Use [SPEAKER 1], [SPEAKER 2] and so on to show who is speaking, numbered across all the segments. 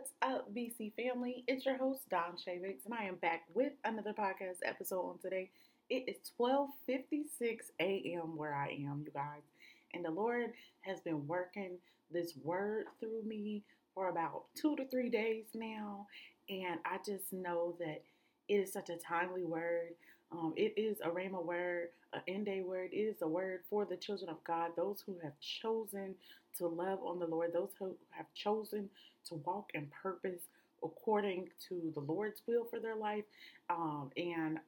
[SPEAKER 1] What's up, BC family? It's your host, Don Shavix, and I am back with another podcast episode on today. It is 12.56 a.m. where I am, you guys. And the Lord has been working this word through me for about two to three days now. And I just know that it is such a timely word. Um, it is a Rhema word, an end day word. It is a word for the children of God, those who have chosen to love on the Lord, those who have chosen to walk in purpose according to the Lord's will for their life. Um, and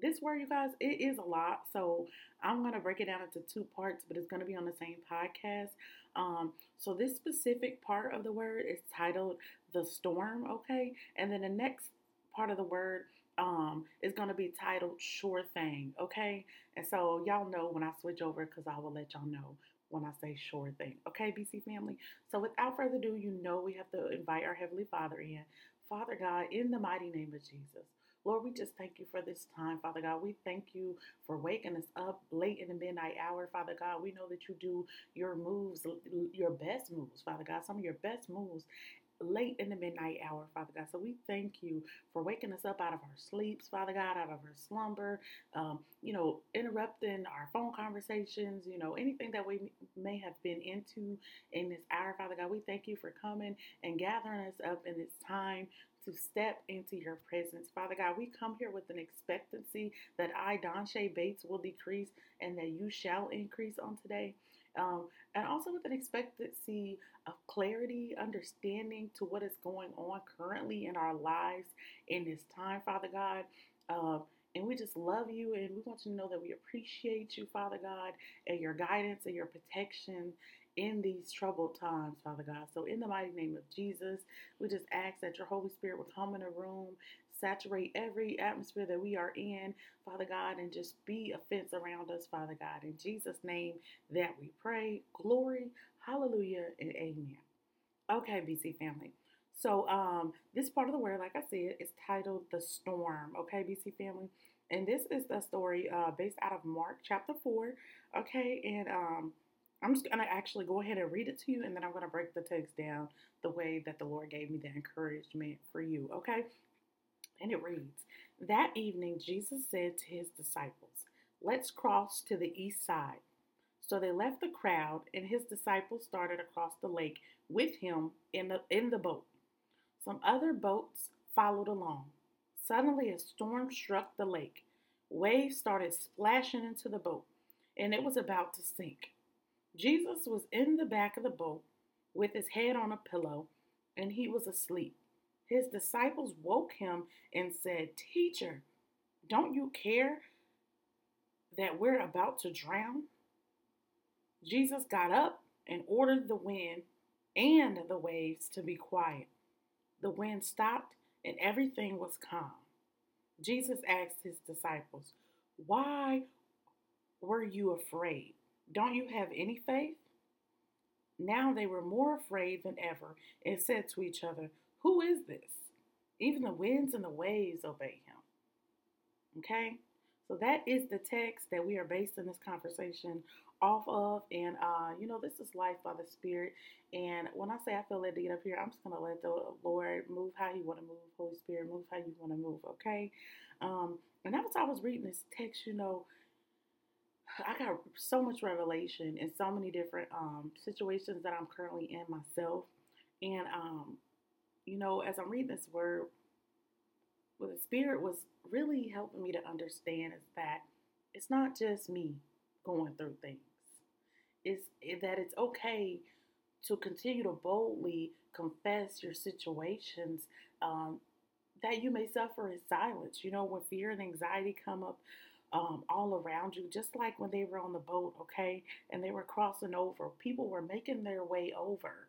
[SPEAKER 1] this word, you guys, it is a lot. So I'm going to break it down into two parts, but it's going to be on the same podcast. Um, so this specific part of the word is titled the storm, okay? And then the next part of the word um, is going to be titled Sure Thing, okay? And so y'all know when I switch over because I will let y'all know when I say sure thing. Okay, BC family? So without further ado, you know we have to invite our Heavenly Father in. Father God, in the mighty name of Jesus. Lord, we just thank you for this time, Father God. We thank you for waking us up late in the midnight hour, Father God. We know that you do your moves, your best moves, Father God, some of your best moves late in the midnight hour, Father God. So we thank you for waking us up out of our sleeps, Father God, out of our slumber, um, you know, interrupting our phone conversations, you know, anything that we may have been into in this hour, Father God. We thank you for coming and gathering us up in this time to step into your presence. Father God, we come here with an expectancy that I, Don Shay Bates, will decrease and that you shall increase on today. Um, and also with an expectancy of clarity, understanding to what is going on currently in our lives in this time, Father God. Uh, and we just love you and we want you to know that we appreciate you, Father God, and your guidance and your protection in these troubled times, Father God. So, in the mighty name of Jesus, we just ask that your Holy Spirit will come in a room, saturate every atmosphere that we are in, Father God, and just be a fence around us, Father God. In Jesus' name that we pray. Glory, hallelujah, and amen. Okay, BC family. So, um, this part of the word, like I said, is titled The Storm. Okay, BC family. And this is the story uh, based out of Mark chapter 4. Okay, and um, I'm just to actually go ahead and read it to you, and then I'm to break the text down the way that the Lord gave me the encouragement for you, okay? And it reads That evening, Jesus said to his disciples, Let's cross to the east side. So they left the crowd, and his disciples started across the lake with him in the, in the boat. Some other boats followed along. Suddenly, a storm struck the lake. Waves started splashing into the boat, and it was about to sink. Jesus was in the back of the boat with his head on a pillow, and he was asleep. His disciples woke him and said, Teacher, don't you care that we're about to drown? Jesus got up and ordered the wind and the waves to be quiet. The wind stopped and everything was calm. Jesus asked his disciples, Why were you afraid? Don't you have any faith? Now they were more afraid than ever and said to each other, Who is this? Even the winds and the waves obey him. Okay? So that is the text that we are basing this conversation off of. And, uh, you know, this is life by the Spirit. And when I say I feel led to get up here, I'm just going to let the Lord move how you want to move. Holy Spirit, move how you want to move. Okay? Um, and was I was reading this text, you know, I got so much revelation in so many different um, situations that I'm currently in myself. And, um, you know, as I'm reading this word, what the Spirit was really helping me to understand is that it's not just me going through things, it's that it's okay to continue to boldly confess your situations um, that you may suffer in silence. You know, when fear and anxiety come up, um, all around you, just like when they were on the boat, okay, and they were crossing over. People were making their way over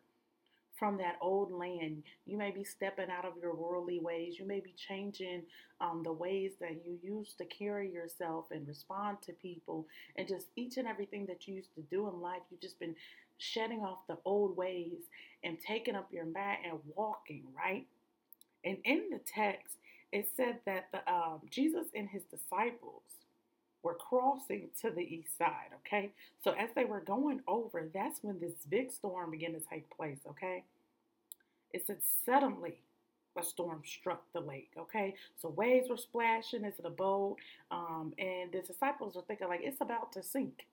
[SPEAKER 1] from that old land. You may be stepping out of your worldly ways. You may be changing um, the ways that you used to carry yourself and respond to people, and just each and everything that you used to do in life. You've just been shedding off the old ways and taking up your mat and walking, right? And in the text, it said that the um, Jesus and his disciples were crossing to the east side, okay? So as they were going over, that's when this big storm began to take place, okay? It said suddenly a storm struck the lake. Okay, so waves were splashing into the boat, um, and the disciples were thinking like it's about to sink.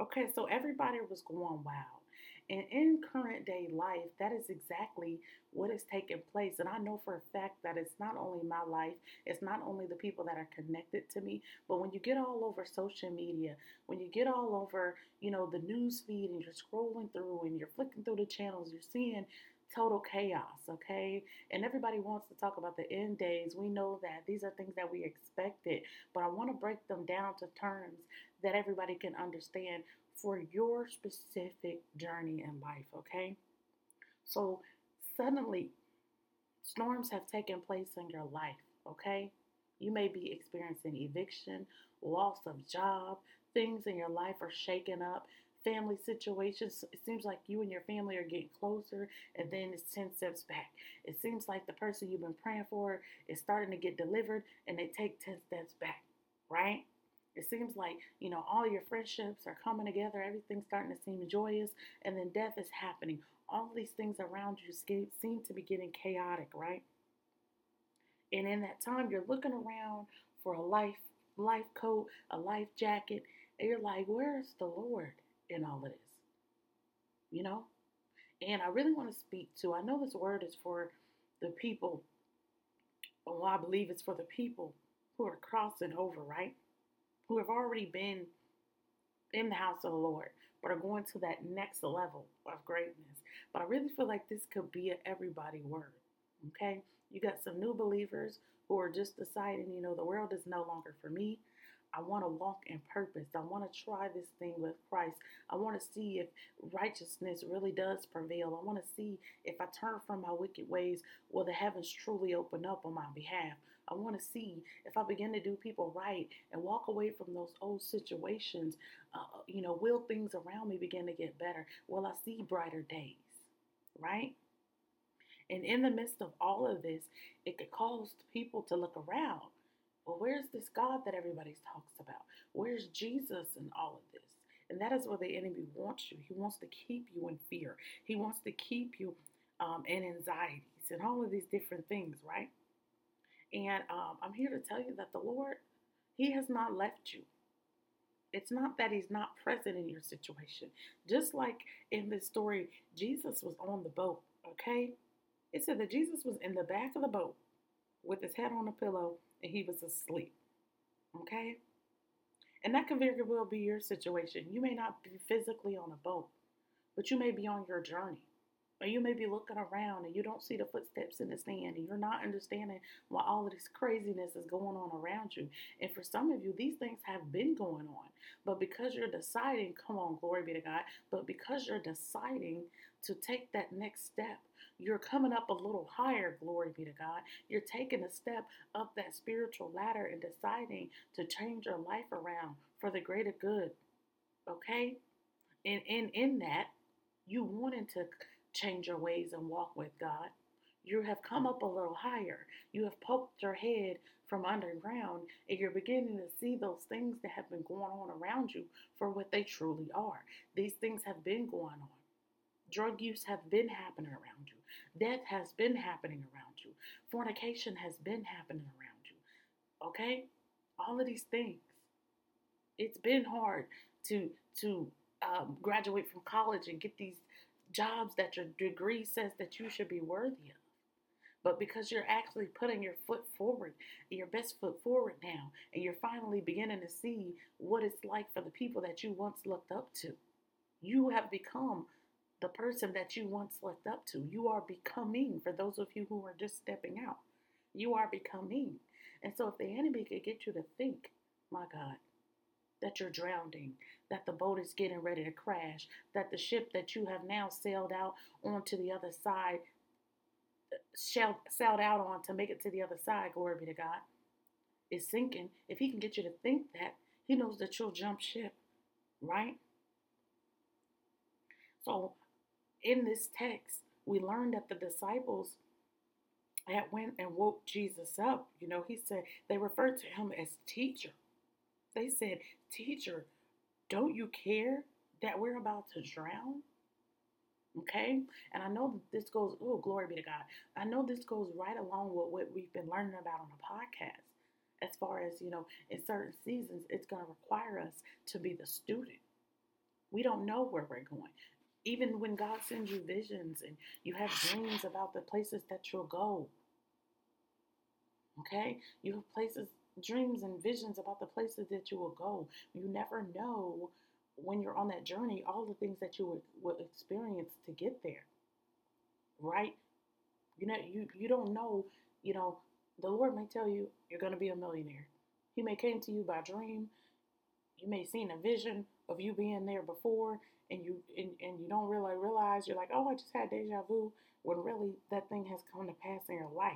[SPEAKER 1] Okay, so everybody was going wild. And in current day life, that is exactly what is taking place. And I know for a fact that it's not only my life, it's not only the people that are connected to me, but when you get all over social media, when you get all over, you know, the news feed and you're scrolling through and you're flicking through the channels, you're seeing total chaos, okay? And everybody wants to talk about the end days. We know that these are things that we expected, but I want to break them down to terms that everybody can understand for your specific journey in life, okay? So, suddenly, storms have taken place in your life, okay? You may be experiencing eviction, loss of job, things in your life are shaken up, family situations. It seems like you and your family are getting closer, and then it's 10 steps back. It seems like the person you've been praying for is starting to get delivered, and they take 10 steps back, right? It seems like, you know, all your friendships are coming together, everything's starting to seem joyous, and then death is happening. All these things around you seem to be getting chaotic, right? And in that time, you're looking around for a life life coat, a life jacket, and you're like, where's the Lord in all of this? You know? And I really want to speak to, I know this word is for the people, well, I believe it's for the people who are crossing over, right? who have already been in the house of the Lord, but are going to that next level of greatness. But I really feel like this could be an everybody word. Okay? You got some new believers who are just deciding, you know, the world is no longer for me. I want to walk in purpose. I want to try this thing with Christ. I want to see if righteousness really does prevail. I want to see if I turn from my wicked ways, will the heavens truly open up on my behalf? I want to see if I begin to do people right and walk away from those old situations. Uh, you know, will things around me begin to get better? Will I see brighter days? Right? And in the midst of all of this, it could cause people to look around. Well, where's this God that everybody talks about? Where's Jesus in all of this? And that is where the enemy wants you. He wants to keep you in fear. He wants to keep you um, in anxieties and all of these different things, right? And um, I'm here to tell you that the Lord, He has not left you. It's not that He's not present in your situation. Just like in this story, Jesus was on the boat, okay? It said that Jesus was in the back of the boat with his head on a pillow and he was asleep, okay? And that can very well be your situation. You may not be physically on a boat, but you may be on your journey. Or you may be looking around and you don't see the footsteps in the sand and you're not understanding why all of this craziness is going on around you. And for some of you, these things have been going on. But because you're deciding, come on, glory be to God, but because you're deciding to take that next step, you're coming up a little higher, glory be to God. You're taking a step up that spiritual ladder and deciding to change your life around for the greater good. Okay? And in, in that, you wanting to change your ways and walk with God. You have come up a little higher. You have poked your head from underground and you're beginning to see those things that have been going on around you for what they truly are. These things have been going on. Drug use have been happening around you. Death has been happening around you. Fornication has been happening around you. Okay? All of these things. It's been hard to to um, graduate from college and get these jobs that your degree says that you should be worthy of. But because you're actually putting your foot forward, your best foot forward now, and you're finally beginning to see what it's like for the people that you once looked up to, you have become the person that you once looked up to. You are becoming, for those of you who are just stepping out, you are becoming. And so if the enemy could get you to think, my God, that you're drowning, that the boat is getting ready to crash, that the ship that you have now sailed out onto the other side, sailed, out on to make it to the other side, glory be to God, is sinking. If he can get you to think that, he knows that you'll jump ship, right? So, in this text, we learned that the disciples that went and woke Jesus up. You know, he said they referred to him as teacher. They said, Teacher, don't you care that we're about to drown? Okay? And I know this goes, oh, glory be to God. I know this goes right along with what we've been learning about on the podcast. As far as, you know, in certain seasons, it's going to require us to be the student. We don't know where we're going. Even when God sends you visions and you have dreams about the places that you'll go, okay? You have places, dreams and visions about the places that you will go. You never know when you're on that journey, all the things that you would, would experience to get there. Right? You know, you, you don't know, you know, the Lord may tell you you're going to be a millionaire. He may came to you by dream. You may seen a vision of you being there before and you and, and you don't really realize you're like, oh, I just had deja vu when really that thing has come to pass in your life.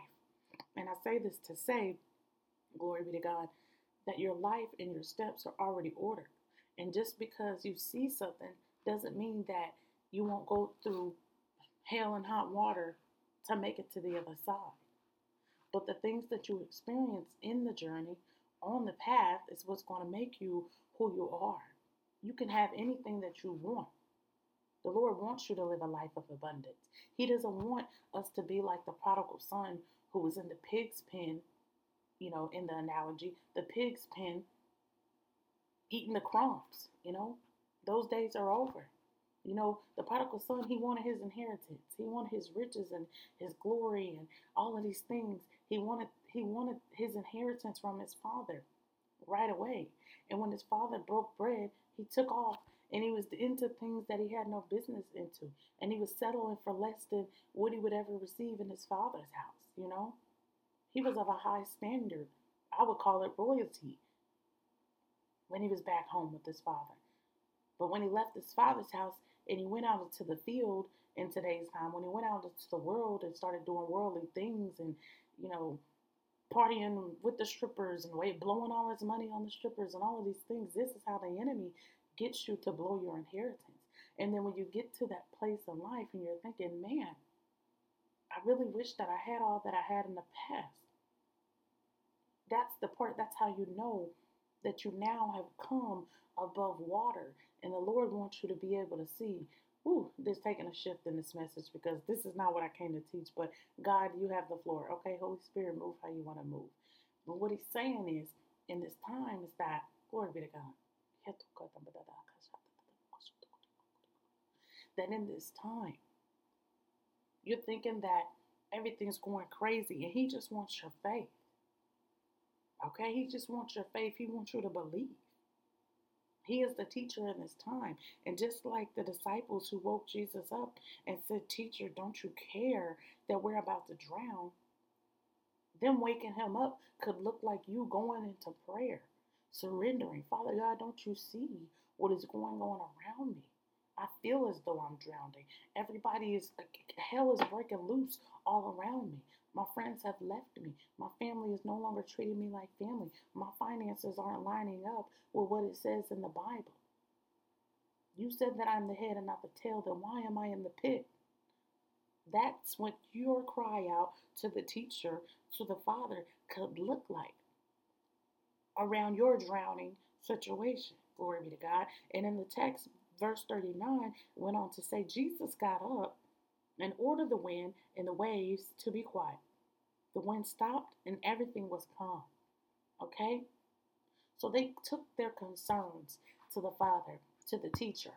[SPEAKER 1] And I say this to say, glory be to God, that your life and your steps are already ordered. And just because you see something doesn't mean that you won't go through hell and hot water to make it to the other side. But the things that you experience in the journey, on the path, is what's going to make you who you are. You can have anything that you want. The Lord wants you to live a life of abundance. He doesn't want us to be like the prodigal son who was in the pig's pen, you know, in the analogy, the pig's pen eating the crumbs, you know. Those days are over. You know, the prodigal son, he wanted his inheritance. He wanted his riches and his glory and all of these things. He wanted he wanted his inheritance from his father right away. And when his father broke bread, he took off and he was into things that he had no business into. And he was settling for less than what he would ever receive in his father's house, you know? He was of a high standard. I would call it royalty when he was back home with his father. But when he left his father's house and he went out into the field in today's time, when he went out into the world and started doing worldly things and, you know, partying with the strippers and way blowing all his money on the strippers and all of these things, this is how the enemy gets you to blow your inheritance. And then when you get to that place in life and you're thinking, man, I really wish that I had all that I had in the past. That's the part, that's how you know that you now have come above water. And the Lord wants you to be able to see, ooh, there's taking a shift in this message because this is not what I came to teach. But God, you have the floor. Okay, Holy Spirit, move how you want to move. But what he's saying is, in this time, is that, glory be to God. That in this time, you're thinking that everything's going crazy and he just wants your faith. Okay? He just wants your faith. He wants you to believe. He is the teacher in this time. And just like the disciples who woke Jesus up and said, Teacher, don't you care that we're about to drown? Them waking him up could look like you going into prayer, surrendering. Father God, don't you see what is going on around me? I feel as though I'm drowning. Everybody is, hell is breaking loose all around me. My friends have left me. My family is no longer treating me like family. My finances aren't lining up with what it says in the Bible. You said that I'm the head and not the tail, then why am I in the pit? That's what your cry out to the teacher, to the Father, could look like around your drowning situation. Glory be to God. And in the text, verse 39 went on to say, Jesus got up and ordered the wind and the waves to be quiet. The wind stopped and everything was calm. Okay? So they took their concerns to the father, to the teacher.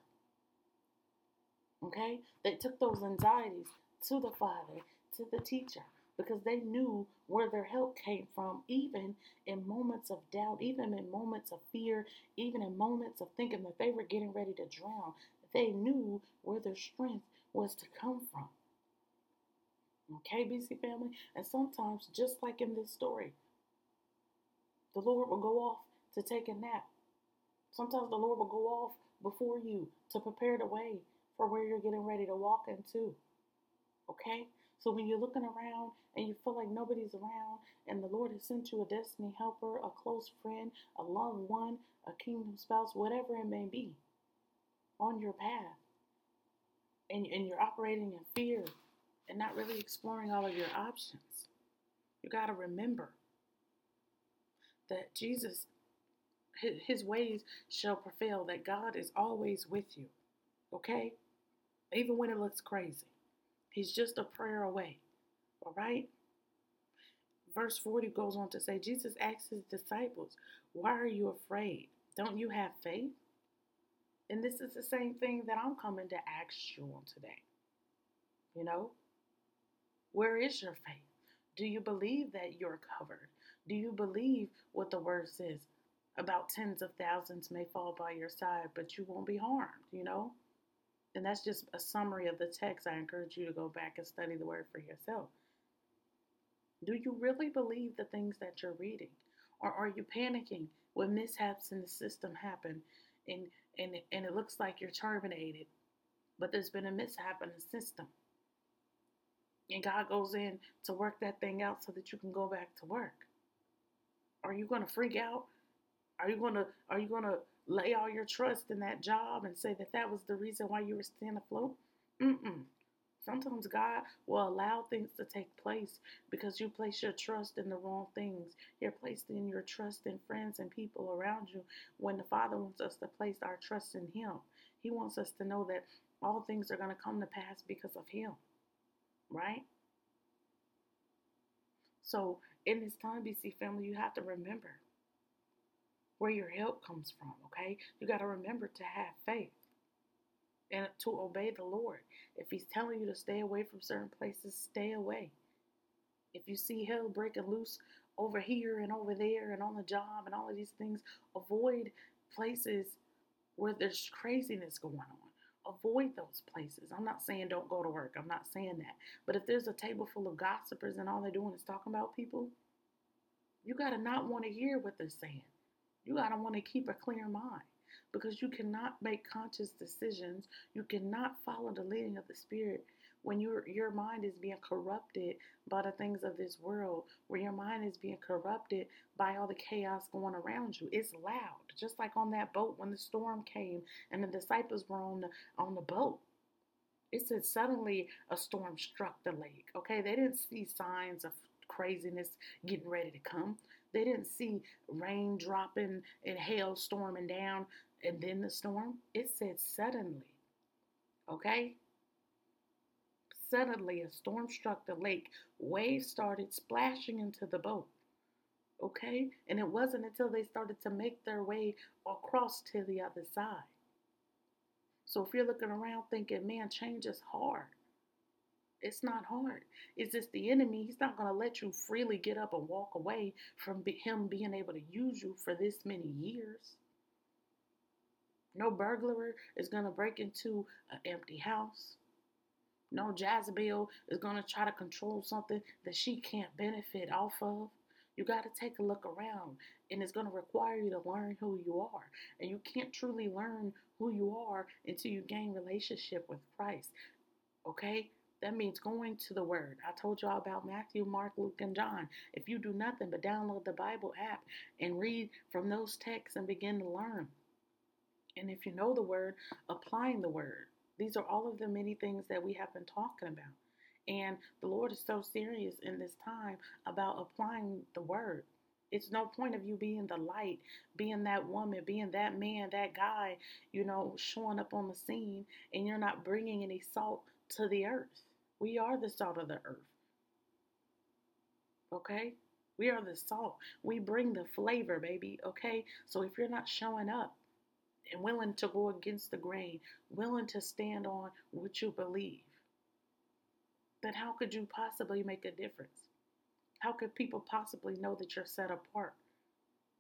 [SPEAKER 1] Okay? They took those anxieties to the father, to the teacher, because they knew where their help came from, even in moments of doubt, even in moments of fear, even in moments of thinking that they were getting ready to drown. They knew where their strength was to come from. Okay, BC family? And sometimes, just like in this story, the Lord will go off to take a nap. Sometimes the Lord will go off before you to prepare the way for where you're getting ready to walk into. Okay? So when you're looking around and you feel like nobody's around, and the Lord has sent you a destiny helper, a close friend, a loved one, a kingdom spouse, whatever it may be, on your path, and, and you're operating in fear and not really exploring all of your options. You got to remember that Jesus, his ways shall prevail, that God is always with you. Okay? even when it looks crazy. He's just a prayer away. All right? Verse 40 goes on to say Jesus asked his disciples, Why are you afraid? Don't you have faith? And this is the same thing that I'm coming to ask you on today. You know, where is your faith? Do you believe that you're covered? Do you believe what the word says? About tens of thousands may fall by your side, but you won't be harmed, you know? And that's just a summary of the text. I encourage you to go back and study the word for yourself. Do you really believe the things that you're reading? Or are you panicking when mishaps in the system happen and, and, and it looks like you're terminated, but there's been a mishap in the system? And God goes in to work that thing out so that you can go back to work. Are you going to freak out? Are you going to are you going to lay all your trust in that job and say that that was the reason why you were staying afloat? Mm-mm. Sometimes God will allow things to take place because you place your trust in the wrong things. You're placing your trust in friends and people around you when the Father wants us to place our trust in Him. He wants us to know that all things are going to come to pass because of Him right? So in this time, BC family, you have to remember where your help comes from, okay? You got to remember to have faith and to obey the Lord. If He's telling you to stay away from certain places, stay away. If you see hell breaking loose over here and over there and on the job and all of these things, avoid places where there's craziness going on avoid those places. I'm not saying don't go to work. I'm not saying that. But if there's a table full of gossipers and all they're doing is talking about people, you got to not want to hear what they're saying. You got to want to keep a clear mind because you cannot make conscious decisions. You cannot follow the leading of the Spirit when your your mind is being corrupted by the things of this world, where your mind is being corrupted by all the chaos going around you. It's loud, just like on that boat when the storm came and the disciples were on the on the boat. It said suddenly a storm struck the lake. Okay, they didn't see signs of craziness getting ready to come. They didn't see rain dropping and hail storming down and then the storm. It said suddenly. Okay? Suddenly, a storm struck the lake. Waves started splashing into the boat. Okay? And it wasn't until they started to make their way across to the other side. So if you're looking around thinking, man, change is hard, it's not hard. It's just the enemy. He's not going to let you freely get up and walk away from him being able to use you for this many years. No burglar is going to break into an empty house. No, Jezebel is going to try to control something that she can't benefit off of. You got to take a look around, and it's going to require you to learn who you are. And you can't truly learn who you are until you gain relationship with Christ. Okay? That means going to the Word. I told y'all about Matthew, Mark, Luke, and John. If you do nothing but download the Bible app and read from those texts and begin to learn. And if you know the Word, applying the Word. These are all of the many things that we have been talking about. And the Lord is so serious in this time about applying the word. It's no point of you being the light, being that woman, being that man, that guy, you know, showing up on the scene, and you're not bringing any salt to the earth. We are the salt of the earth. Okay? We are the salt. We bring the flavor, baby. Okay? So if you're not showing up, and willing to go against the grain, willing to stand on what you believe, then how could you possibly make a difference? How could people possibly know that you're set apart?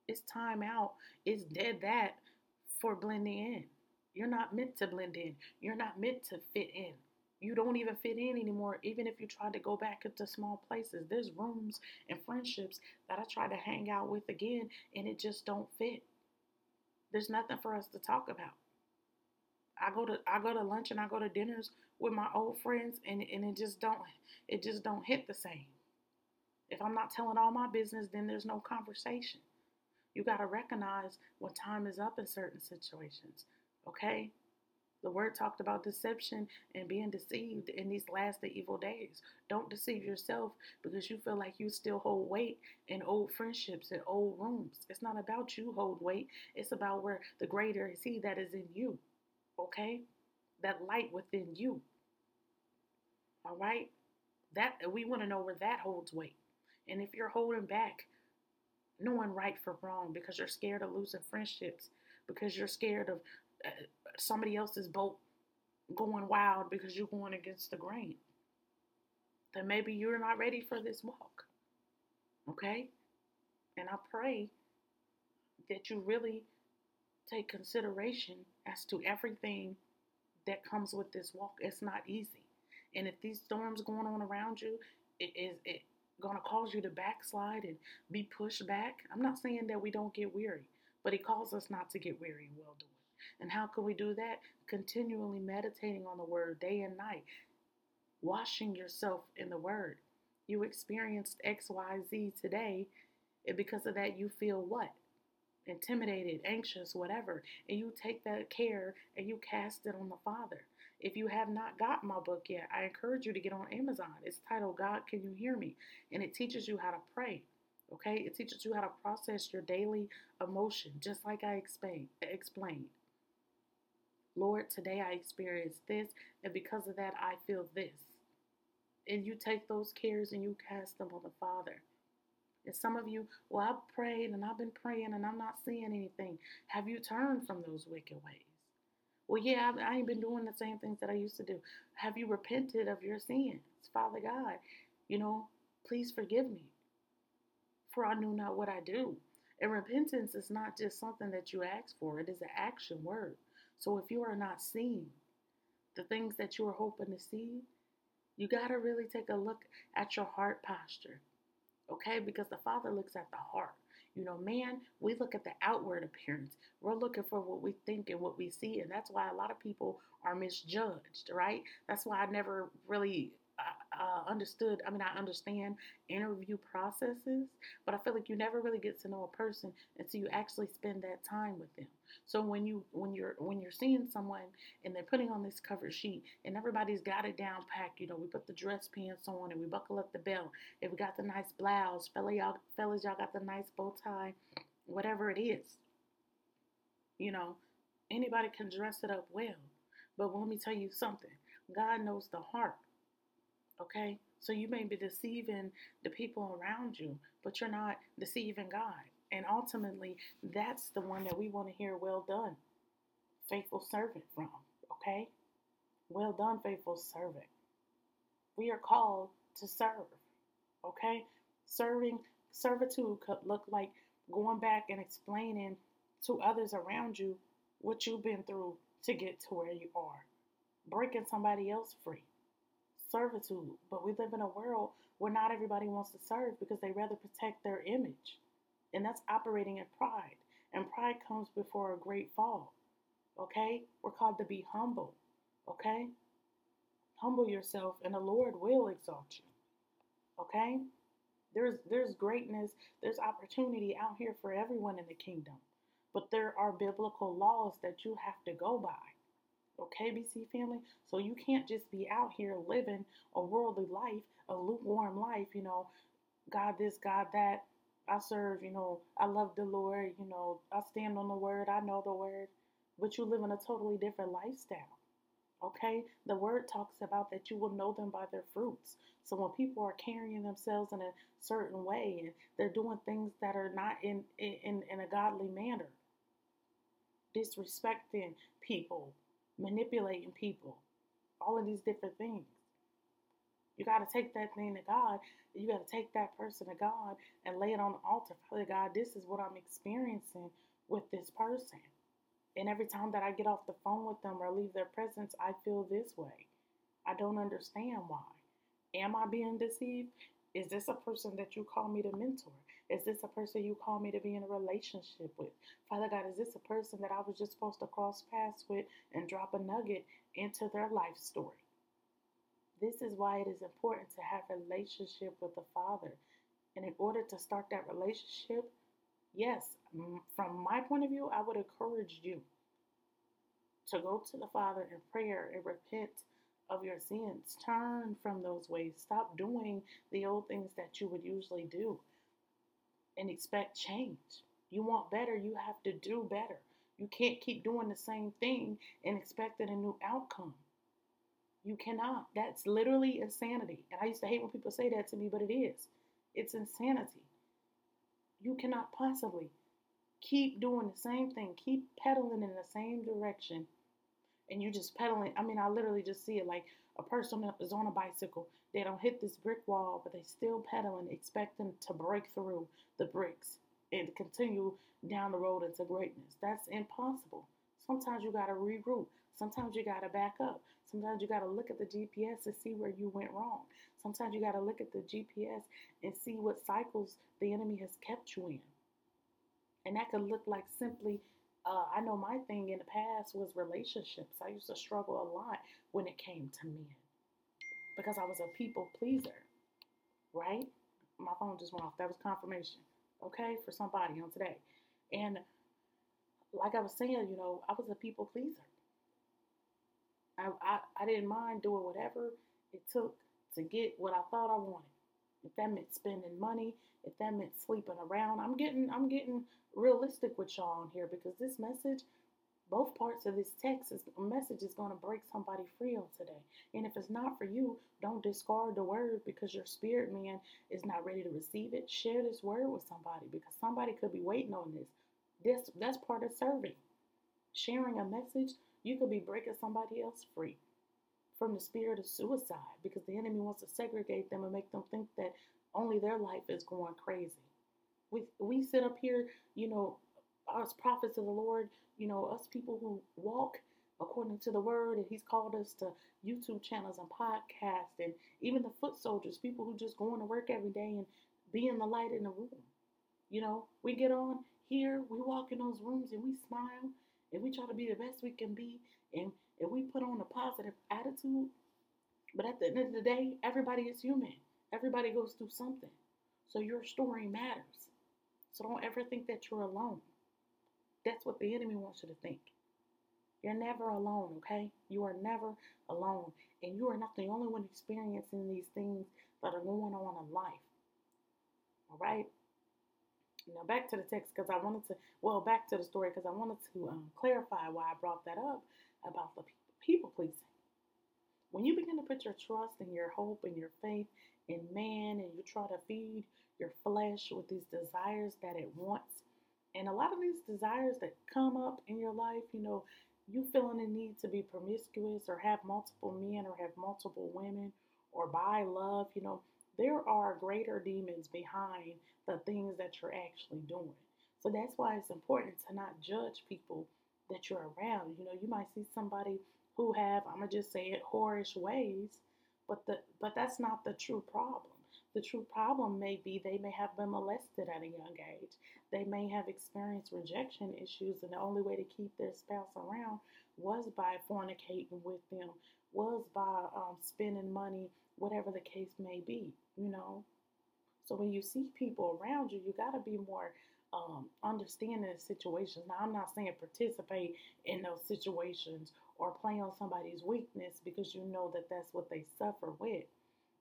[SPEAKER 1] It's time out. It's dead that for blending in. You're not meant to blend in. You're not meant to fit in. You don't even fit in anymore, even if you try to go back into small places. There's rooms and friendships that I try to hang out with again, and it just don't fit. There's nothing for us to talk about. I go to I go to lunch and I go to dinners with my old friends and, and it just don't it just don't hit the same. If I'm not telling all my business, then there's no conversation. You got to recognize when time is up in certain situations. Okay? The word talked about deception and being deceived in these last evil days. Don't deceive yourself because you feel like you still hold weight in old friendships and old rooms. It's not about you hold weight. It's about where the greater is he that is in you. Okay? that light within you. All right? That we want to know where that holds weight. And if you're holding back, knowing right from wrong because you're scared of losing friendships, because you're scared of uh, somebody else's boat going wild because you're going against the grain, then maybe you're not ready for this walk. Okay? And I pray that you really take consideration as to everything that comes with this walk. It's not easy. And if these storms going on around you, it is it gonna cause you to backslide and be pushed back. I'm not saying that we don't get weary, but it calls us not to get weary and well doing. And how can we do that? Continually meditating on the word day and night, washing yourself in the word. You experienced XYZ today, and because of that, you feel what? Intimidated, anxious, whatever. And you take that care and you cast it on the Father. If you have not got my book yet, I encourage you to get on Amazon. It's titled God Can You Hear Me? And it teaches you how to pray. Okay? It teaches you how to process your daily emotion, just like I explained. Lord, today I experienced this, and because of that, I feel this. And you take those cares and you cast them on the Father. And some of you, well, I've prayed and I've been praying and I'm not seeing anything. Have you turned from those wicked ways? Well, yeah, I, I ain't been doing the same things that I used to do. Have you repented of your sins? Father God, you know, please forgive me, for I knew not what I do. And repentance is not just something that you ask for, it is an action word. So if you are not seeing the things that you are hoping to see, you got to really take a look at your heart posture. Okay? Because the Father looks at the heart. You know, man, we look at the outward appearance. We're looking for what we think and what we see. And that's why a lot of people are misjudged, right? That's why I never really uh, understood. I mean, I understand interview processes, but I feel like you never really get to know a person until you actually spend that time with them. So when you when you're when you're seeing someone and they're putting on this cover sheet and everybody's got it down packed, you know, we put the dress pants on and we buckle up the belt. If we got the nice blouse, fella y'all fellas y'all got the nice bow tie, whatever it is. You know, anybody can dress it up well. But let me tell you something. God knows the heart. Okay? So you may be deceiving the people around you, but you're not deceiving God. And ultimately, that's the one that we want to hear, well done, faithful servant from. Okay? Well done, faithful servant. We are called to serve. Okay? Serving, servitude could look like going back and explaining to others around you what you've been through to get to where you are, breaking somebody else free servitude. But we live in a world where not everybody wants to serve because they rather protect their image. And that's operating in pride. And pride comes before a great fall. Okay? We're called to be humble. Okay? Humble yourself and the Lord will exalt you. Okay? There's there's greatness, there's opportunity out here for everyone in the kingdom. But there are biblical laws that you have to go by. Okay, BC family? So you can't just be out here living a worldly life, a lukewarm life, you know, God this, God that. I serve, you know, I love the Lord, you know, I stand on the word, I know the word, but you live in a totally different lifestyle. Okay? The word talks about that you will know them by their fruits. So when people are carrying themselves in a certain way and they're doing things that are not in in, in a godly manner, disrespecting people, manipulating people, all of these different things. You got to take that thing to God. You got to take that person to God and lay it on the altar. Father God, this is what I'm experiencing with this person. And every time that I get off the phone with them or leave their presence, I feel this way. I don't understand why. Am I being deceived? Is this a person that you call me to mentor? Is this a person you call me to be in a relationship with? Father God, is this a person that I was just supposed to cross paths with and drop a nugget into their life story? This is why it is important to have a relationship with the Father. And in order to start that relationship, yes, from my point of view, I would encourage you to go to the Father in prayer and repent of your sins. Turn from those ways. Stop doing the old things that you would usually do and expect change. You want better, you have to do better. You can't keep doing the same thing and expecting a new outcome. You cannot. That's literally insanity. And I used to hate when people say that to me, but it is. It's insanity. You cannot possibly keep doing the same thing, keep pedaling in the same direction, and you just pedaling. I mean, I literally just see it like a person is on a bicycle. They don't hit this brick wall, but they still pedaling, expecting to break through the bricks and continue down the road into greatness. That's impossible. Sometimes you got to regroup. Sometimes you got to back up. Sometimes you got to look at the GPS and see where you went wrong. Sometimes you got to look at the GPS and see what cycles the enemy has kept you in. And that could look like simply, uh, I know my thing in the past was relationships. I used to struggle a lot when it came to men because I was a people pleaser, right? My phone just went off. That was confirmation, okay, for somebody on today. And like I was saying, you know, I was a people pleaser. I, I, I didn't mind doing whatever it took to get what I thought I wanted. If that meant spending money, if that meant sleeping around, I'm getting I'm getting realistic with y'all on here because this message, both parts of this text is message is going to break somebody free on today. And if it's not for you, don't discard the word because your spirit man is not ready to receive it. Share this word with somebody because somebody could be waiting on this. This that's part of serving. Sharing a message, you could be breaking somebody else free from the spirit of suicide because the enemy wants to segregate them and make them think that only their life is going crazy. We we sit up here, you know, us prophets of the Lord, you know, us people who walk according to the word, and He's called us to YouTube channels and podcasts, and even the foot soldiers, people who just going to work every day and being the light in the room. You know, we get on here, we walk in those rooms and we smile and we try to be the best we can be and, and we put on a positive attitude. But at the end of the day, everybody is human. Everybody goes through something. So your story matters. So don't ever think that you're alone. That's what the enemy wants you to think. You're never alone, okay? You are never alone. And you are not the only one experiencing these things that are going on in life. All right? Now back to the text because I wanted to, well, back to the story because I wanted to um, clarify why I brought that up about the people pleasing. When you begin to put your trust and your hope and your faith in man and you try to feed your flesh with these desires that it wants, and a lot of these desires that come up in your life, you know, you feeling the need to be promiscuous or have multiple men or have multiple women or buy love, you know, there are greater demons behind the things that you're actually doing. So that's why it's important to not judge people that you're around. You know, you might see somebody who have, I'm gonna just say it, whorish ways, but the but that's not the true problem. The true problem may be they may have been molested at a young age. They may have experienced rejection issues, and the only way to keep their spouse around was by fornicating with them, was by um, spending money, whatever the case may be, you know. So when you see people around you, you got to be more um, understanding the situations. Now, I'm not saying participate in those situations or play on somebody's weakness because you know that that's what they suffer with.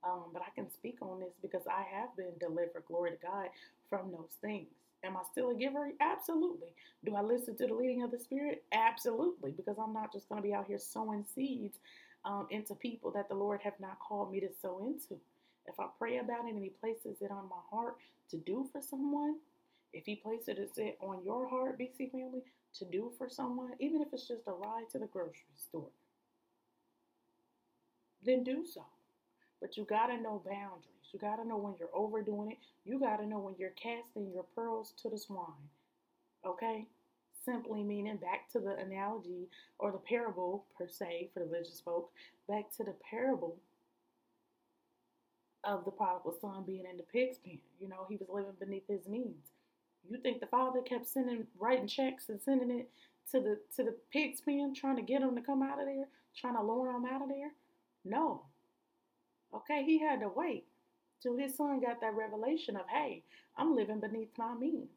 [SPEAKER 1] Um, but I can speak on this because I have been delivered, glory to God, from those things. Am I still a giver? Absolutely. Do I listen to the leading of the Spirit? Absolutely, because I'm not just going to be out here sowing seeds um, into people that the Lord have not called me to sow into. If I pray about it and He places it on my heart to do for someone, if He places it on your heart, BC family, to do for someone, even if it's just a ride to the grocery store, then do so. But you got to know boundaries. You got to know when you're overdoing it. You got to know when you're casting your pearls to the swine. Okay? Simply meaning back to the analogy or the parable, per se, for religious folk, back to the parable of the prodigal son being in the pig's pen. You know, he was living beneath his means. You think the father kept sending, writing checks and sending it to the to the pig's pen, trying to get him to come out of there, trying to lure him out of there? No, Okay, he had to wait till his son got that revelation of, hey, I'm living beneath my means.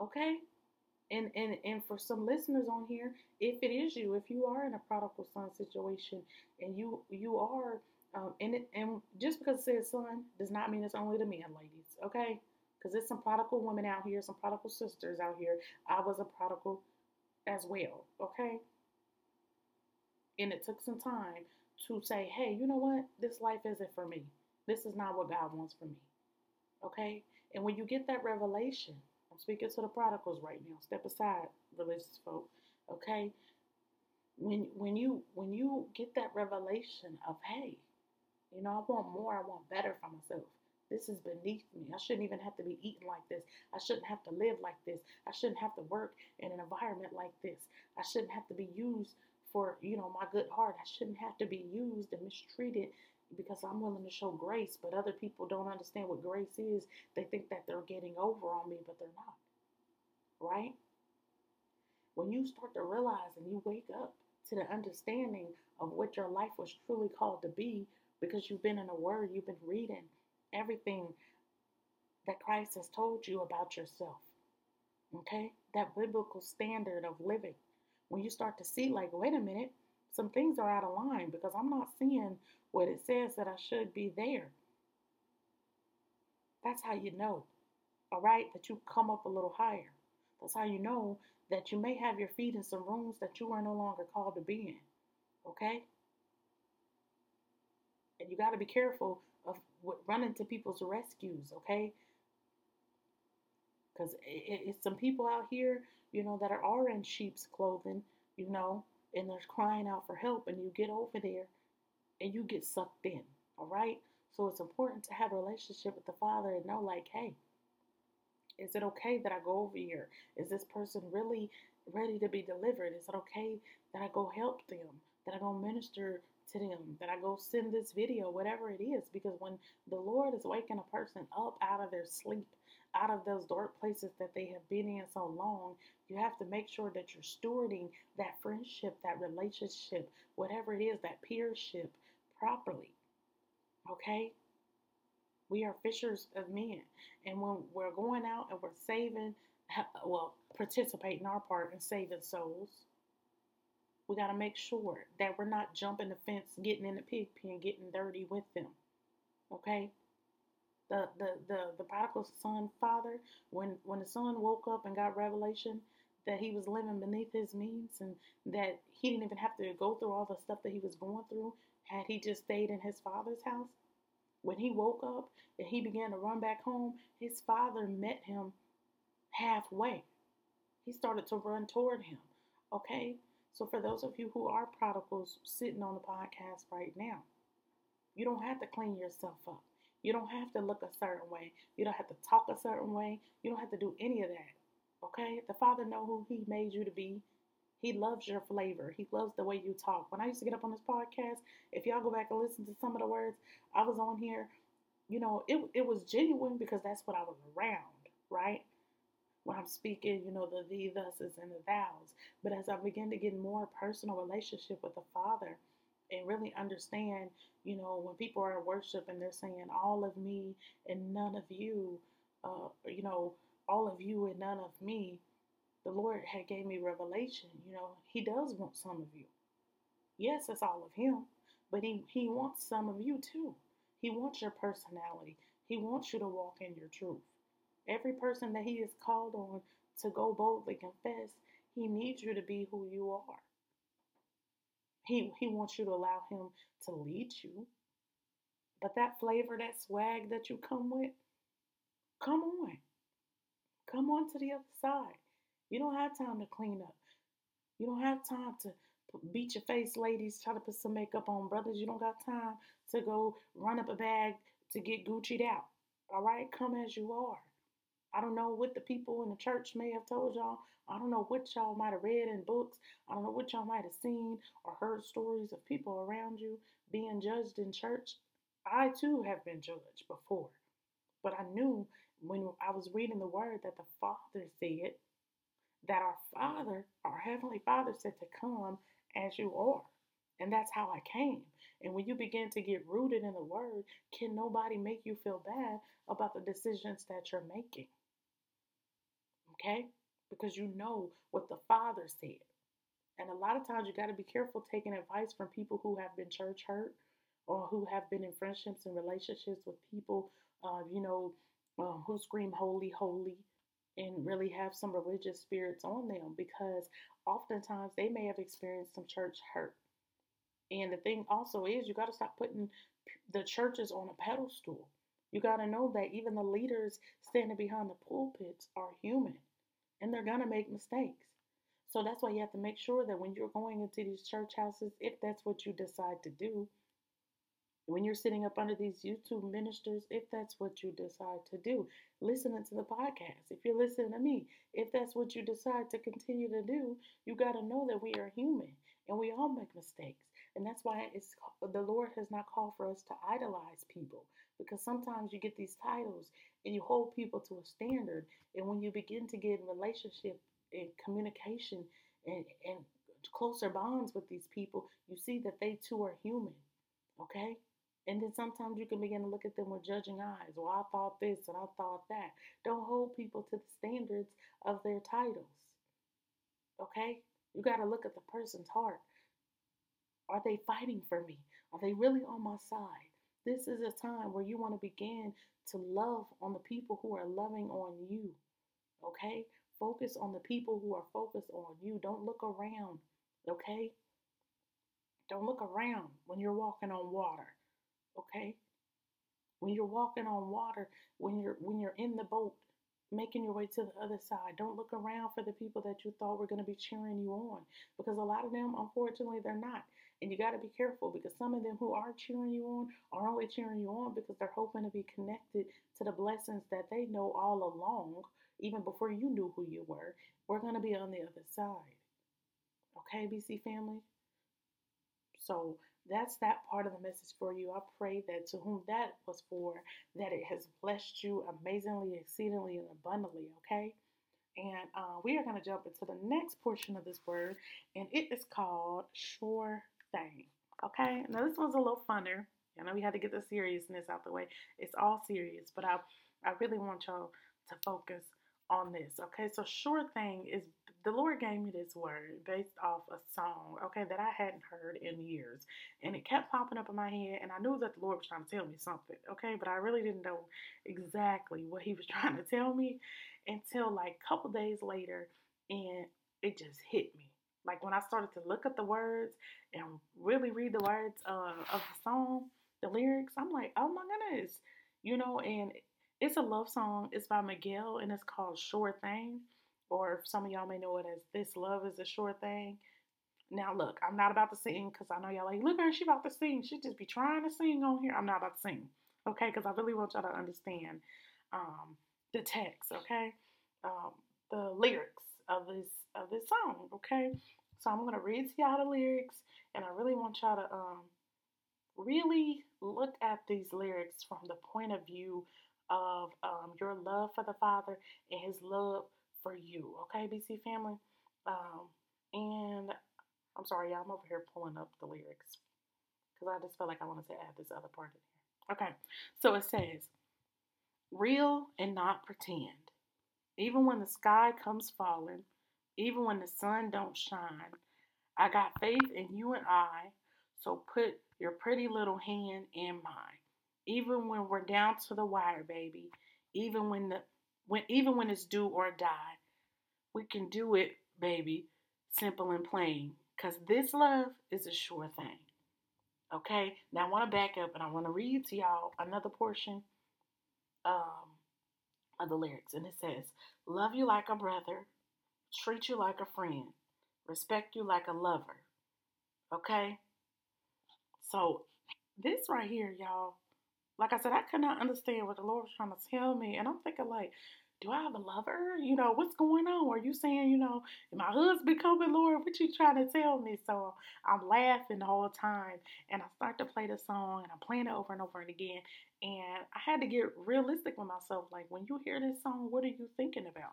[SPEAKER 1] Okay? And and and for some listeners on here, if it is you, if you are in a prodigal son situation and you you are um, and it, and just because it says son does not mean it's only the men, ladies. Okay? Because there's some prodigal women out here, some prodigal sisters out here. I was a prodigal as well, okay? And it took some time to say, hey, you know what? This life isn't for me. This is not what God wants for me. Okay? And when you get that revelation, I'm speaking to the prodigals right now. Step aside, religious folk. Okay? When when you when you get that revelation of, hey, you know, I want more, I want better for myself. This is beneath me. I shouldn't even have to be eating like this. I shouldn't have to live like this. I shouldn't have to work in an environment like this. I shouldn't have to be used for, you know, my good heart. I shouldn't have to be used and mistreated because I'm willing to show grace, but other people don't understand what grace is. They think that they're getting over on me, but they're not. Right? When you start to realize and you wake up to the understanding of what your life was truly called to be because you've been in a word, you've been reading, everything that Christ has told you about yourself. Okay? That biblical standard of living. When you start to see, like, wait a minute, some things are out of line because I'm not seeing what it says that I should be there. That's how you know, all right, that you come up a little higher. That's how you know that you may have your feet in some rooms that you are no longer called to be in. Okay? And you got to be careful of running to people's rescues, okay? Because it, it's some people out here, you know, that are, are in sheep's clothing, you know, and they're crying out for help, and you get over there and you get sucked in, all right? So it's important to have a relationship with the Father and know, like, hey, is it okay that I go over here? Is this person really ready to be delivered? Is it okay that I go help them? That I go minister to them, that I go send this video, whatever it is. Because when the Lord is waking a person up out of their sleep, out of those dark places that they have been in so long, you have to make sure that you're stewarding that friendship, that relationship, whatever it is, that peership properly. Okay? We are fishers of men. And when we're going out and we're saving, well, participating our part in saving souls, we got to make sure that we're not jumping the fence, getting in the pig pen, getting dirty with them. Okay? The the the the prodigal son father, when when the son woke up and got revelation that he was living beneath his means and that he didn't even have to go through all the stuff that he was going through had he just stayed in his father's house. When he woke up and he began to run back home, his father met him halfway. He started to run toward him. Okay? So, for those of you who are prodigals sitting on the podcast right now, you don't have to clean yourself up. You don't have to look a certain way. You don't have to talk a certain way. You don't have to do any of that. Okay? The Father know who He made you to be. He loves your flavor. He loves the way you talk. When I used to get up on this podcast, if y'all go back and listen to some of the words I was on here, you know, it it was genuine because that's what I was around, right? When I'm speaking, you know, the thee, thuses, and the thous. But as I begin to get more personal relationship with the Father and really understand, you know, when people are in worship and they're saying all of me and none of you, uh, you know, all of you and none of me, the Lord had gave me revelation. You know, He does want some of you. Yes, it's all of Him, but He He wants some of you too. He wants your personality. He wants you to walk in your truth. Every person that He has called on to go boldly confess, He needs you to be who you are. He, he wants you to allow Him to lead you. But that flavor, that swag that you come with, come on. Come on to the other side. You don't have time to clean up. You don't have time to beat your face, ladies, try to put some makeup on. Brothers, you don't got time to go run up a bag to get Gucci'd out. All right? Come as you are. I don't know what the people in the church may have told y'all. I don't know what y'all might have read in books. I don't know what y'all might have seen or heard stories of people around you being judged in church. I too have been judged before. But I knew when I was reading the word that the Father said that our Father, our Heavenly Father, said to come as you are. And that's how I came. And when you begin to get rooted in the word, can nobody make you feel bad about the decisions that you're making? Okay? Because you know what the Father said. And a lot of times you got to be careful taking advice from people who have been church hurt or who have been in friendships and relationships with people, uh, you know, uh, who scream holy, holy. and really have some religious spirits on them because oftentimes they may have experienced some church hurt. And the thing also is, you got to stop putting the churches on a pedestal. You got to know that even the leaders standing behind the pulpits are human and they're going to make mistakes. So that's why you have to make sure that when you're going into these church houses, if that's what you decide to do, when you're sitting up under these YouTube ministers, if that's what you decide to do, listening to the podcast, if you're listening to me, if that's what you decide to continue to do, you got to know that we are human and we all make mistakes. And that's why it's the Lord has not called for us to idolize people because sometimes you get these titles and you hold people to a standard. And when you begin to get in relationship and communication and, and closer bonds with these people, you see that they too are human. Okay? And then sometimes you can begin to look at them with judging eyes. Well, I thought this and I thought that. Don't hold people to the standards of their titles. Okay? You got to look at the person's heart. Are they fighting for me? Are they really on my side? This is a time where you want to begin to love on the people who are loving on you. Okay? Focus on the people who are focused on you. Don't look around. Okay? Don't look around when you're walking on water okay? When you're walking on water, when you're when you're in the boat, making your way to the other side, don't look around for the people that you thought were going to be cheering you on because a lot of them unfortunately they're not. And you got to be careful because some of them who are cheering you on are only cheering you on because they're hoping to be connected to the blessings that they know all along, even before you knew who you were. We're going to be on the other side. Okay, BC family? So that's that part of the message for you. I pray that to whom that was for, that it has blessed you amazingly, exceedingly, and abundantly, okay? And uh, we are going to jump into the next portion of this word, and it is called Sure Thing, okay? Now, this one's a little funner. I know we had to get the seriousness out the way. It's all serious, but I, I really want y'all to focus on this, okay? So, Sure Thing is the Lord gave me this word based off a song, okay, that I hadn't heard in years. And it kept popping up in my head, and I knew that the Lord was trying to tell me something, okay, but I really didn't know exactly what He was trying to tell me until like a couple days later, and it just hit me. Like when I started to look at the words and really read the words uh, of the song, the lyrics, I'm like, oh my goodness, you know, and it's a love song. It's by Miguel, and it's called Sure Thing or some of y'all may know it as This Love is a Sure Thing. Now, look, I'm not about to sing because I know y'all like, look at her, she about to sing. She just be trying to sing on here. I'm not about to sing, okay? Because I really want y'all to understand um, the text, okay? Um, the lyrics of this of this song, okay? So I'm gonna read to y'all the lyrics, and I really want y'all to um, really look at these lyrics from the point of view of um, your love for the Father and His love for you. Okay, BC family? Um, and I'm sorry, y'all, I'm over here pulling up the lyrics because I just felt like I wanted to add this other part in here. Okay, so it says, real and not pretend. Even when the sky comes falling, even when the sun don't shine, I got faith in you and I, so put your pretty little hand in mine. Even when we're down to the wire, baby, even when the when even when it's do or die, we can do it, baby, simple and plain. Because this love is a sure thing. Okay? Now I want to back up and I want to read to y'all another portion um, of the lyrics. And it says, Love you like a brother, treat you like a friend, respect you like a lover. Okay? So this right here, y'all, like I said, I could not understand what the Lord was trying to tell me. And I'm thinking, like, do I have a lover? You know, what's going on? Are you saying, you know, my husband coming, Lord? What you trying to tell me? So I'm laughing the whole time. And I start to play the song and I'm playing it over and over and again. And I had to get realistic with myself. Like, when you hear this song, what are you thinking about?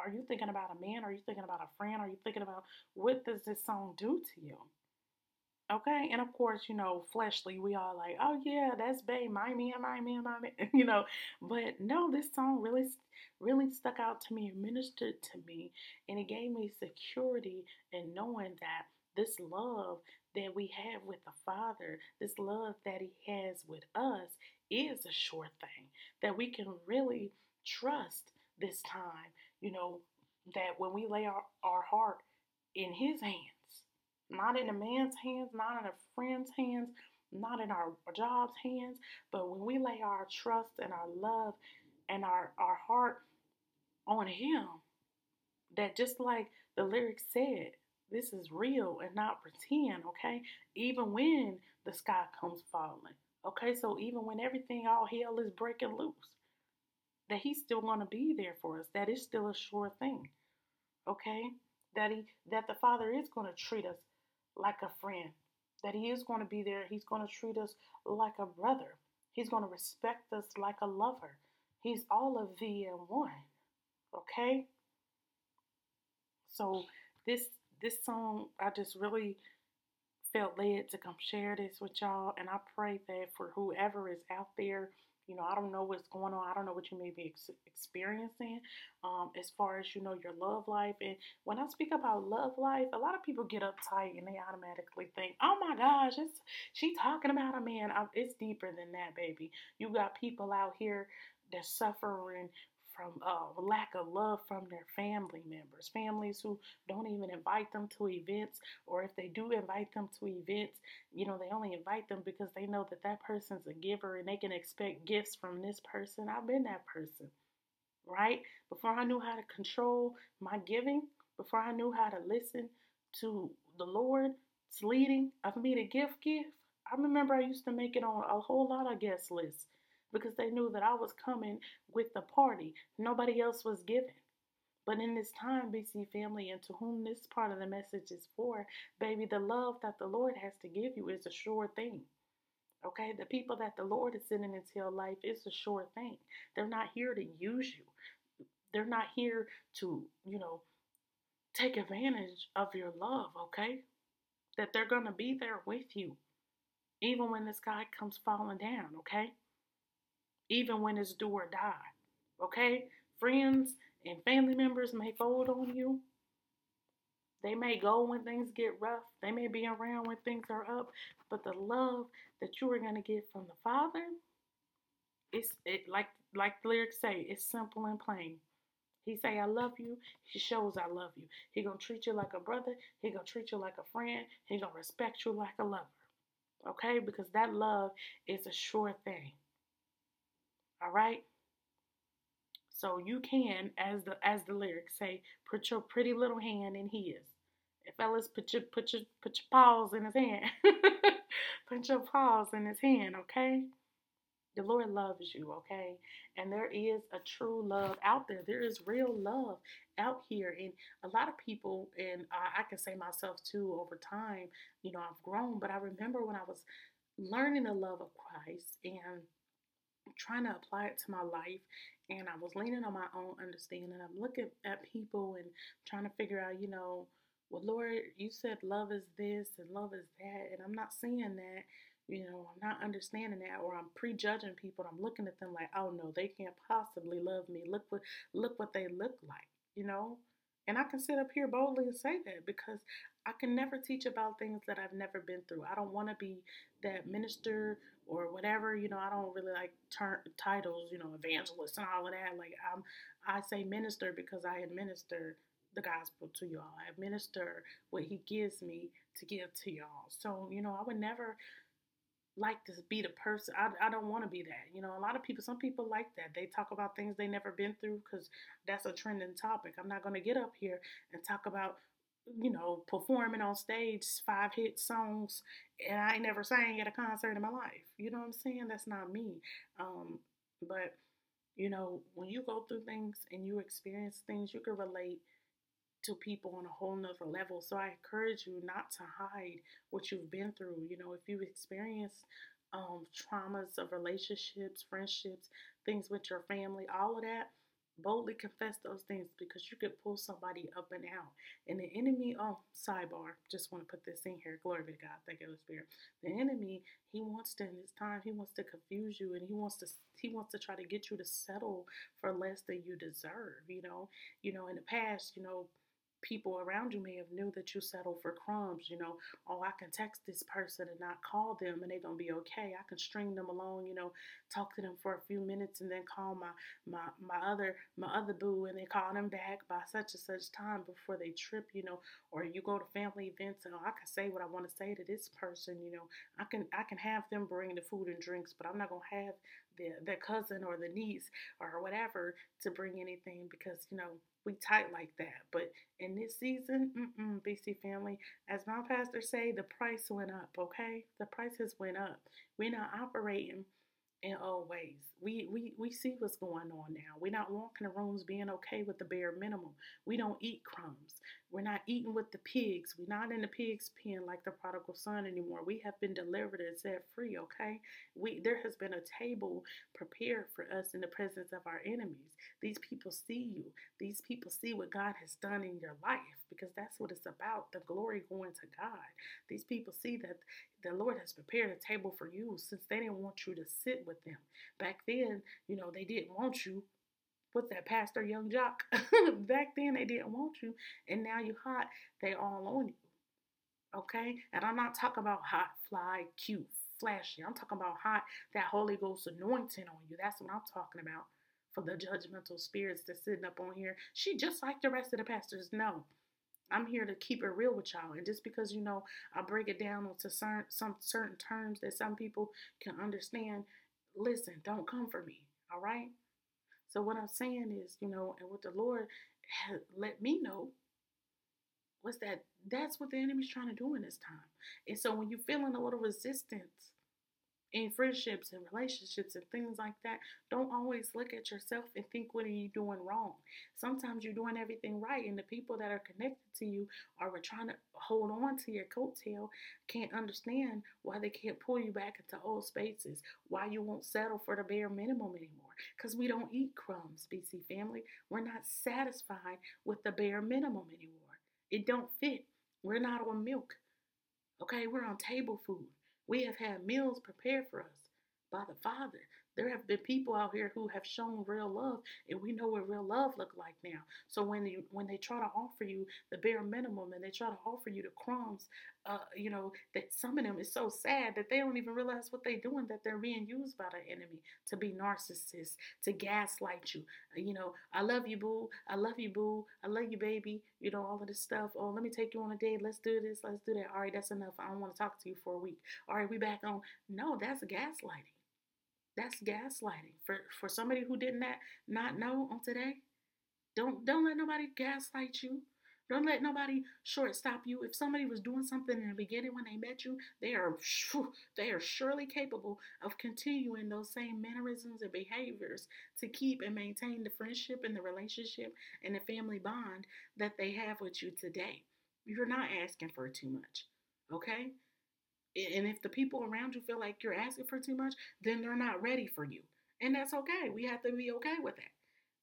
[SPEAKER 1] Are you thinking about a man? Are you thinking about a friend? Are you thinking about what does this song do to you? Okay, and of course, you know, fleshly, we all like, oh yeah, that's babe, my man, my man, my man, you know. But no, this song really, really stuck out to me, ministered to me, and it gave me security in knowing that this love that we have with the Father, this love that He has with us, is a sure thing that we can really trust this time you know, that when we lay our, our heart in His hands, not in a man's hands, not in a friend's hands, not in our job's hands, but when we lay our trust and our love and our, our heart on Him, that just like the lyrics said, this is real and not pretend, okay? Even when the sky comes falling, okay? So even when everything, all hell is breaking loose, that He's still going to be there for us. That is still a sure thing, okay? That He, that the Father is going to treat us like a friend, that He is going to be there. He's going to treat us like a brother. He's going to respect us like a lover. He's all of the in one, okay? So this this song, I just really felt led to come share this with y'all, and I pray that for whoever is out there, you know, I don't know what's going on. I don't know what you may be ex- experiencing um, as far as, you know, your love life. And when I speak about love life, a lot of people get uptight and they automatically think, oh my gosh, it's, she talking about a man. I, it's deeper than that, baby. You got people out here that's suffering from uh, lack of love from their family members, families who don't even invite them to events, or if they do invite them to events, you know, they only invite them because they know that that person's a giver and they can expect gifts from this person. I've been that person, right? Before I knew how to control my giving, before I knew how to listen to the Lord's leading of me to give gift, I remember I used to make it on a whole lot of guest lists because they knew that I was coming with the party. Nobody else was giving. But in this time, BC family, and to whom this part of the message is for, baby, the love that the Lord has to give you is a sure thing. Okay, the people that the Lord is sending into your life is a sure thing. They're not here to use you. They're not here to, you know, take advantage of your love, okay? That they're going to be there with you, even when the sky comes falling down, okay? Even when it's do or die. Okay? Friends and family members may fold on you. They may go when things get rough. They may be around when things are up. But the love that you are going to get from the Father, it's it like like the lyrics say, it's simple and plain. He say I love you. He shows I love you. He gonna treat you like a brother. He gonna treat you like a friend. He gonna respect you like a lover. Okay, because that love is a sure thing. All right. So you can, as the as the lyrics say, put your pretty little hand in his. Fellas, put your put your put your paws in his hand. put your paws in his hand, okay? The Lord loves you, okay? And there is a true love out there. There is real love out here. And a lot of people, and I, I can say myself too, over time, you know, I've grown, but I remember when I was learning the love of Christ and trying to apply it to my life and I was leaning on my own understanding. I'm looking at people and trying to figure out, you know, well, Lord, you said love is this and love is that, and I'm not seeing that. You know, I'm not understanding that, or I'm prejudging people. I'm looking at them like, oh no, they can't possibly love me. Look what look what they look like. You know, and I can sit up here boldly and say that because I can never teach about things that I've never been through. I don't want to be that minister or whatever. You know, I don't really like turn titles, you know, evangelist and all of that. Like I'm, I say minister because I administer the gospel to y'all. I administer what He gives me to give to y'all. So you know, I would never like to be the person. I, I don't want to be that. You know, a lot of people, some people like that. They talk about things they never been through because that's a trending topic. I'm not going to get up here and talk about, you know, performing on stage five hit songs and I ain't never sang at a concert in my life. You know what I'm saying? That's not me. Um, but, you know, when you go through things and you experience things, you can relate to people on a whole nother level. So I encourage you not to hide what you've been through. You know, if you've experienced um, traumas of relationships, friendships, things with your family, all of that, boldly confess those things because you could pull somebody up and out. And the enemy, oh, sidebar, just want to put this in here. Glory to God. Thank you, Spirit. The enemy, he wants to in this time, he wants to confuse you and he wants to he wants to try to get you to settle for less than you deserve. You know, you know, in the past, you know, people around you may have knew that you settled for crumbs you know oh i can text this person and not call them and they're gonna be okay. I can string them along you know talk to them for a few minutes and then call my my my other my other boo and they call them back by such and such time before they trip you know or you go to family events and oh, i can say what i want to say to this person you know. I can i can have them bring the food and drinks but i'm not gonna have the, the cousin or the niece or whatever to bring anything because you know we tight like that. But in this season, BC family, as my pastor say, the price went up. Okay, the prices went up. We're not operating in old ways. We, we we see what's going on now. We're not walking the rooms being okay with the bare minimum. We don't eat crumbs. We're not eating with the pigs. We're not in the pig's pen like the prodigal son anymore. We have been delivered and set free, okay? We there has been a table prepared for us in the presence of our enemies. These people see you. These people see what God has done in your life because that's what it's about. The glory going to God. These people see that the Lord has prepared a table for you since they didn't want you to sit with them. Back then, you know, they didn't want you. What's that, Pastor Young Jock? Back then, they didn't want you, and now you're hot. They all on you. Okay? And I'm not talking about hot, fly, cute, flashy. I'm talking about hot, that Holy Ghost anointing on you. That's what I'm talking about. For the judgmental spirits that's sitting up on here. She just like the rest of the pastors. No. I'm here to keep it real with y'all. And just because, you know, I break it down into certain, some certain terms that some people can understand, listen, don't come for me. All right? So what I'm saying is, you know, and what the Lord let me know was that that's what the enemy's trying to do in this time. And so when you're feeling a little resistance in friendships and relationships and things like that, don't always look at yourself and think what are you doing wrong. Sometimes you're doing everything right, and the people that are connected to you are trying to hold on to your coattail, can't understand why they can't pull you back into old spaces, why you won't settle for the bare minimum anymore. Because we don't eat crumbs, BC family. We're not satisfied with the bare minimum anymore. It don't fit. We're not on milk. Okay, we're on table food. We have had meals prepared for us by the Father. There have been people out here who have shown real love, and we know what real love look like now. So when you when they try to offer you the bare minimum and they try to offer you the crumbs, uh, you know that some of them is so sad that they don't even realize what they're doing. That they're being used by the enemy to be narcissists, to gaslight you. Uh, you know, I love you, boo. I love you, boo. I love you, baby. You know all of this stuff. Oh, let me take you on a date. Let's do this. Let's do that. All right, that's enough. I don't want to talk to you for a week. All right, we back on. No, that's gaslighting. That's gaslighting. For for somebody who did not not know on today, don't don't let nobody gaslight you. Don't let nobody shortstop you. If somebody was doing something in the beginning when they met you, they are they are surely capable of continuing those same mannerisms and behaviors to keep and maintain the friendship and the relationship and the family bond that they have with you today. You're not asking for too much. Okay? And if the people around you feel like you're asking for too much, then they're not ready for you. And that's okay. We have to be okay with that.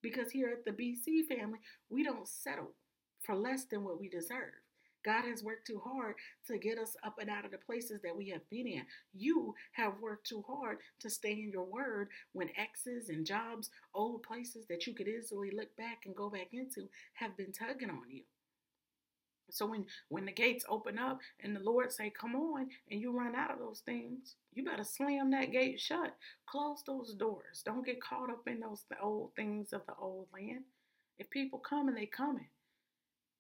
[SPEAKER 1] Because here at the BC family, we don't settle for less than what we deserve. God has worked too hard to get us up and out of the places that we have been in. You have worked too hard to stay in your word when exes and jobs, old places that you could easily look back and go back into, have been tugging on you. So when when the gates open up and the Lord say, "Come on," and you run out of those things, you better slam that gate shut. Close those doors. Don't get caught up in those old things of the old land. If people come and they coming,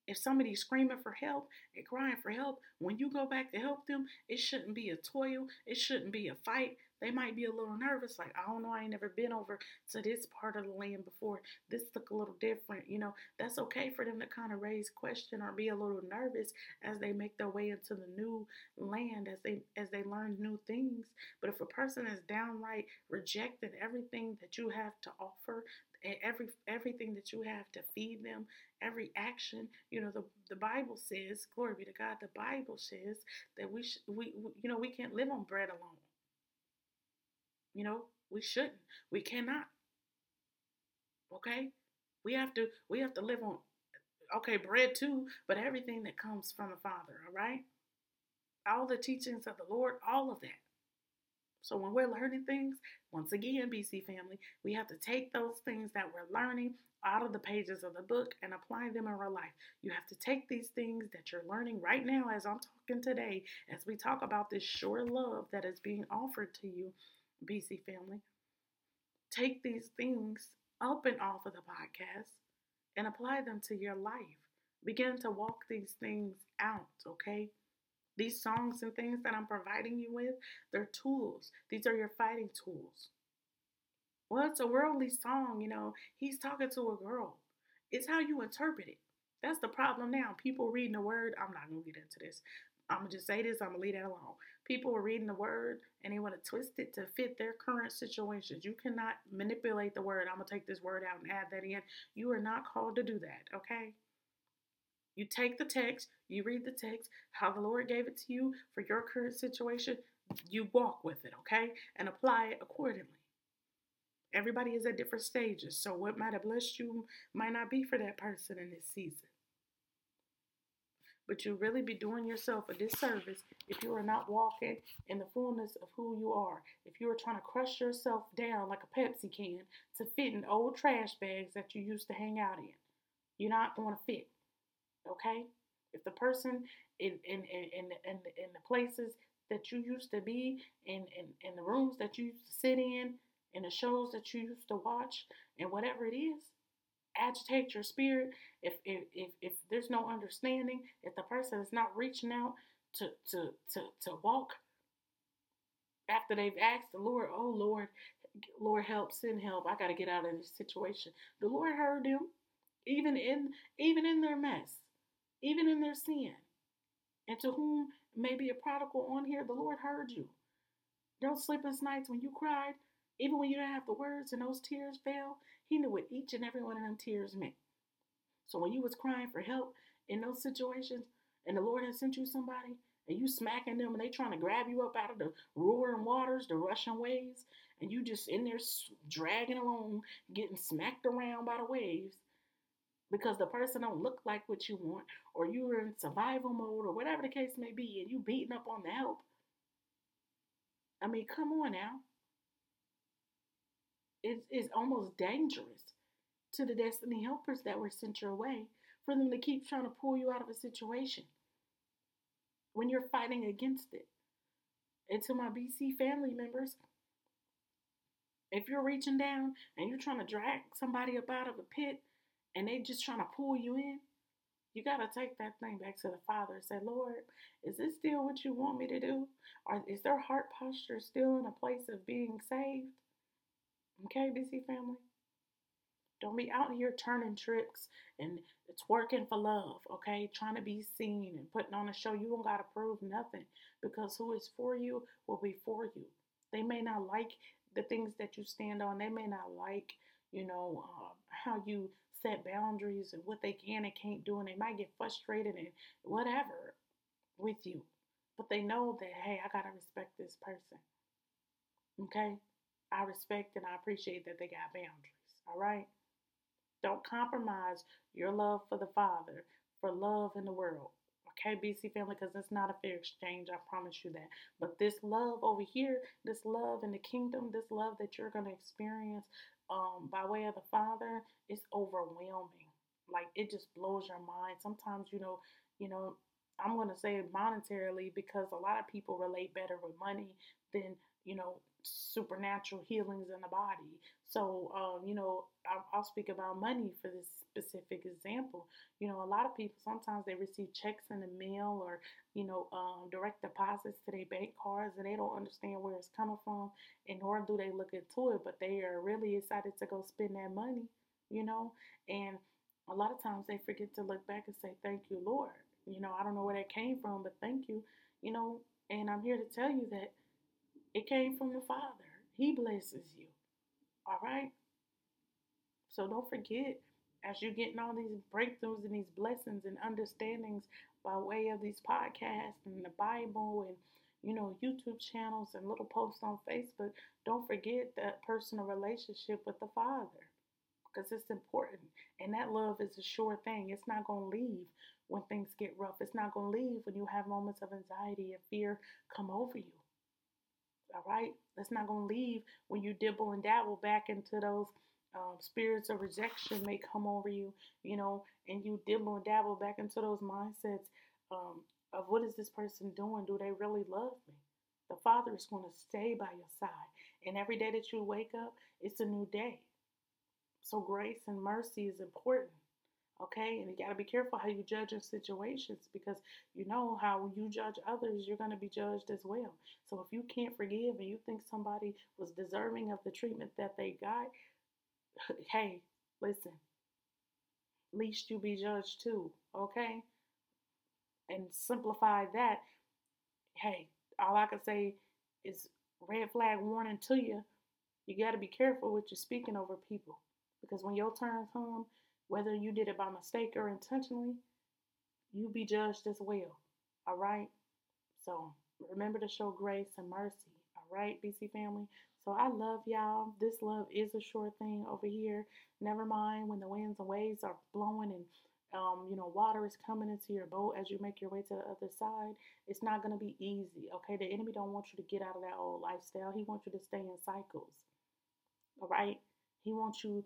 [SPEAKER 1] if somebody's screaming for help and crying for help, when you go back to help them, it shouldn't be a toil. It shouldn't be a fight. They might be a little nervous, like, I don't know, I ain't never been over to this part of the land before. This look a little different. You know, that's okay for them to kind of raise question or be a little nervous as they make their way into the new land, as they as they learn new things. But if a person is downright rejecting everything that you have to offer, every everything that you have to feed them, every action. You know, the the Bible says, glory be to God. The Bible says that we sh- we, we you know we can't live on bread alone. You know, we shouldn't. We cannot. Okay? We have to we have to live on okay, bread too, but everything that comes from the Father, all right? All the teachings of the Lord, all of that. So when we're learning things, once again, BC family, we have to take those things that we're learning out of the pages of the book and apply them in real life. You have to take these things that you're learning right now as I'm talking today, as we talk about this sure love that is being offered to you, BC family. Take these things up and off of the podcast and apply them to your life. Begin to walk these things out, okay? These songs and things that I'm providing you with, they're tools. These are your fighting tools. Well, it's a worldly song, you know. He's talking to a girl. It's how you interpret it. That's the problem now. People reading the word. I'm not going to get into this. I'm going to just say this. I'm going to leave that alone. People are reading the word and they want to twist it to fit their current situations. You cannot manipulate the word. I'm going to take this word out and add that in. You are not called to do that, okay? You take the text, you read the text, how the Lord gave it to you for your current situation, you walk with it, okay? And apply it accordingly. Everybody is at different stages, so what might have blessed you might not be for that person in this season. But you really be doing yourself a disservice if you are not walking in the fullness of who you are. If you are trying to crush yourself down like a Pepsi can to fit in old trash bags that you used to hang out in, you're not going to fit. Okay? If the person in in in in, in, in the places that you used to be, in, in in the rooms that you used to sit in, in the shows that you used to watch, and whatever it is, agitate your spirit. If if if, if there's no understanding, if the person is not reaching out to to to to walk after they've asked the Lord, oh Lord, Lord help, send help. I got to get out of this situation. The Lord heard them, even in even in their mess even in their sin. And to whom may be a prodigal on here, the Lord heard you. Those sleepless nights when you cried, even when you didn't have the words and those tears fell, He knew what each and every one of them tears meant. So when you was crying for help in those situations, and the Lord has sent you somebody, and you smacking them, and they trying to grab you up out of the roaring waters, the rushing waves, and you just in there dragging along, getting smacked around by the waves, because the person don't look like what you want, or you are in survival mode, or whatever the case may be, and you beating up on the help. I mean, come on now. It's, it's almost dangerous to the destiny helpers that were sent your way for them to keep trying to pull you out of a situation when you're fighting against it. And to my BC family members, if you're reaching down and you're trying to drag somebody up out of a pit, and they just trying to pull you in, you got to take that thing back to the Father and say, Lord, is this still what you want me to do? Or is their heart posture still in a place of being saved? Okay, BC family? Don't be out here turning tricks and it's working for love, okay? Trying to be seen and putting on a show. You don't got to prove nothing because who is for you will be for you. They may not like the things that you stand on. They may not like, you know, uh, how you set boundaries and what they can and can't do, and they might get frustrated and whatever with you. But they know that, hey, I gotta respect this person. Okay? I respect and I appreciate that they got boundaries. All right? Don't compromise your love for the Father for love in the world. Okay, BC family, because it's not a fair exchange. I promise you that. But this love over here, this love in the kingdom, this love that you're going to experience um, by way of the Father, it's overwhelming. Like it just blows your mind. Sometimes, you know, you know, I'm going to say monetarily because a lot of people relate better with money than, you know, supernatural healings in the body. So, um, you know, I'll, I'll, speak about money for this specific example. You know, a lot of people sometimes they receive checks in the mail or, you know, um, direct deposits to their bank cards and they don't understand where it's coming from. And nor do they look into it, but they are really excited to go spend that money, you know, and a lot of times they forget to look back and say, Thank you, Lord. You know, I don't know where that came from, but thank you, you know, and I'm here to tell you that it came from the Father. He blesses you. All right? So don't forget, as you're getting all these breakthroughs and these blessings and understandings by way of these podcasts and the Bible and you know, YouTube channels and little posts on Facebook, don't forget that personal relationship with the Father because it's important. And that love is a sure thing. It's not going to leave when things get rough. It's not going to leave when you have moments of anxiety and fear come over you. All right? Let's not going to leave when you dibble and dabble back into those um, spirits of rejection may come over you, you know, and you dibble and dabble back into those mindsets um, of what is this person doing? Do they really love me? The Father is going to stay by your side. And every day that you wake up, it's a new day. So grace and mercy is important. Okay, and you got to be careful how you judge in situations because you know how you judge others, you're going to be judged as well. So if you can't forgive and you think somebody was deserving of the treatment that they got, hey, listen, least you be judged too, okay? And simplify that, hey, all I can say is red flag warning to you. You got to be careful what you're speaking over people because when your turn comes, whether you did it by mistake or intentionally, you be judged as well. All right? So remember to show grace and mercy. All right, BC family? So I love y'all. This love is a sure thing over here. Never mind when the winds and waves are blowing and um, you know, water is coming into your boat as you make your way to the other side. It's not going to be easy, okay? The enemy don't want you to get out of that old lifestyle. He wants you to stay in cycles, all right? He wants you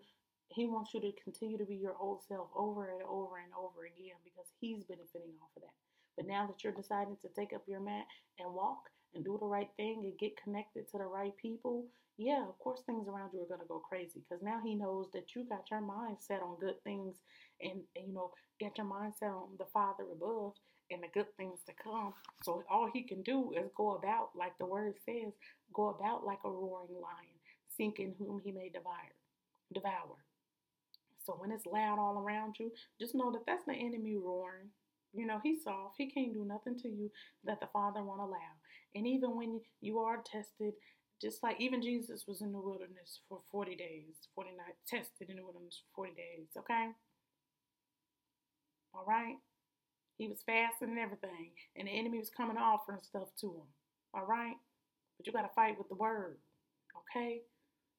[SPEAKER 1] he wants you to continue to be your old self over and over and over again because he's benefiting off of that. But now that you're deciding to take up your mat and walk and do the right thing and get connected to the right people, yeah, of course things around you are going to go crazy because now he knows that you got your mind set on good things and, and you know, get your mind set on the Father above and the good things to come. So all he can do is go about, like the word says, go about like a roaring lion, seeking whom he may devour. Devour. So when it's loud all around you, just know that that's the enemy roaring. You know, he's soft. He can't do nothing to you that the Father won't allow. And even when you are tested, just like even Jesus was in the wilderness for 40 days, 40 nights, tested in the wilderness for 40 days, okay? All right? He was fasting and everything, and the enemy was coming offering stuff to him, all right? But you got to fight with the word, okay?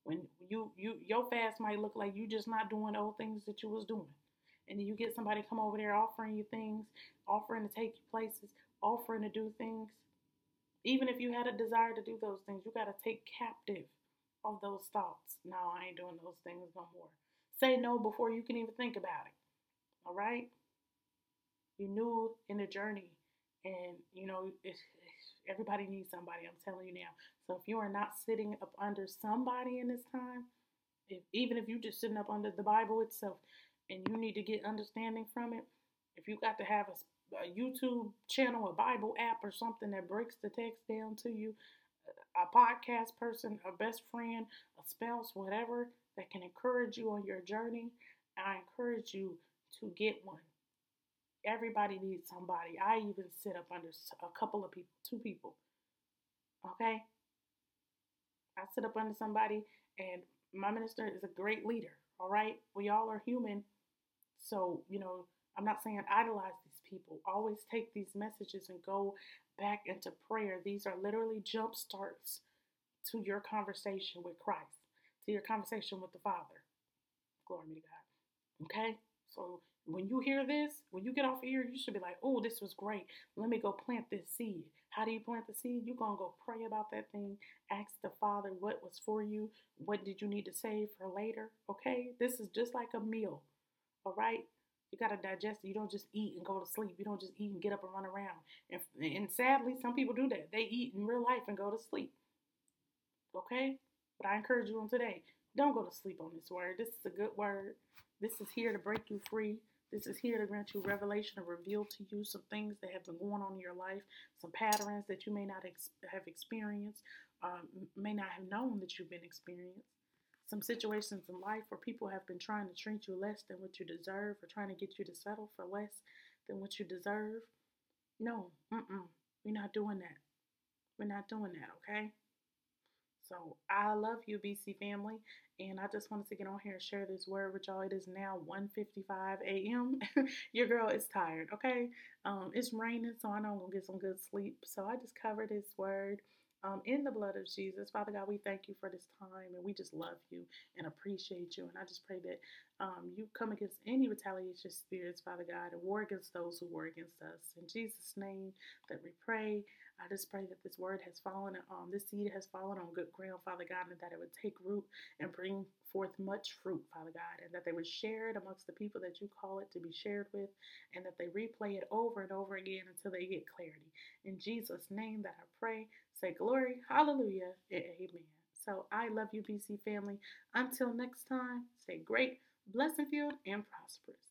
[SPEAKER 1] When you you your fast might look like you just not doing old things that you was doing. And then you get somebody come over there offering you things, offering to take you places, offering to do things. Even if you had a desire to do those things, you got to take captive of those thoughts. No, I ain't doing those things no more. Say no before you can even think about it. All right? You knew in the journey, and you know, it's, Everybody needs somebody. I'm telling you now. So if you are not sitting up under somebody in this time, if even if you're just sitting up under the Bible itself, and you need to get understanding from it, if you got to have a, a YouTube channel, a Bible app, or something that breaks the text down to you, a podcast person, a best friend, a spouse, whatever that can encourage you on your journey, I encourage you to get one. Everybody needs somebody. I even sit up under a couple of people, two people. Okay? I sit up under somebody, and my minister is a great leader. All right? We all are human. So, you know, I'm not saying idolize these people. Always take these messages and go back into prayer. These are literally jump starts to your conversation with Christ, to your conversation with the Father. Glory be to God. Okay? So when you hear this, when you get off here, you should be like, oh, this was great. Let me go plant this seed. How do you plant the seed? You're going to go pray about that thing. Ask the Father what was for you. What did you need to save for later? Okay? This is just like a meal. All right? You got to digest it. You don't just eat and go to sleep. You don't just eat and get up and run around. And, and sadly, some people do that. They eat in real life and go to sleep. Okay? But I encourage you on today don't go to sleep on this word. This is a good word. This is here to break you free. This is here to grant you revelation and reveal to you some things that have been going on in your life, some patterns that you may not ex- have experienced, um, may not have known that you've been experienced. Some situations in life where people have been trying to treat you less than what you deserve or trying to get you to settle for less than what you deserve. No, mm-mm, we're not doing that. We're not doing that, okay? So I love you, BC family, and I just wanted to get on here and share this word with y'all. It is now 1:55 a.m. Your girl is tired, okay? Um, it's raining, so I know I'm gonna get some good sleep. So I just covered this word. Um, in the blood of Jesus. Father God, we thank you for this time and we just love you and appreciate you. And I just pray that um, you come against any retaliation spirits, Father God, and war against those who war against us. In Jesus' name that we pray. I just pray that this word has fallen, um, this seed has fallen on good ground, Father God, and that it would take root and bring forth much fruit, Father God, and that they would share it amongst the people that you call it to be shared with, and that they replay it over and over again until they get clarity. In Jesus' name that I pray, say glory, hallelujah, and amen. So I love you, BC family. Until next time, stay great, blessed, filled, and prosperous.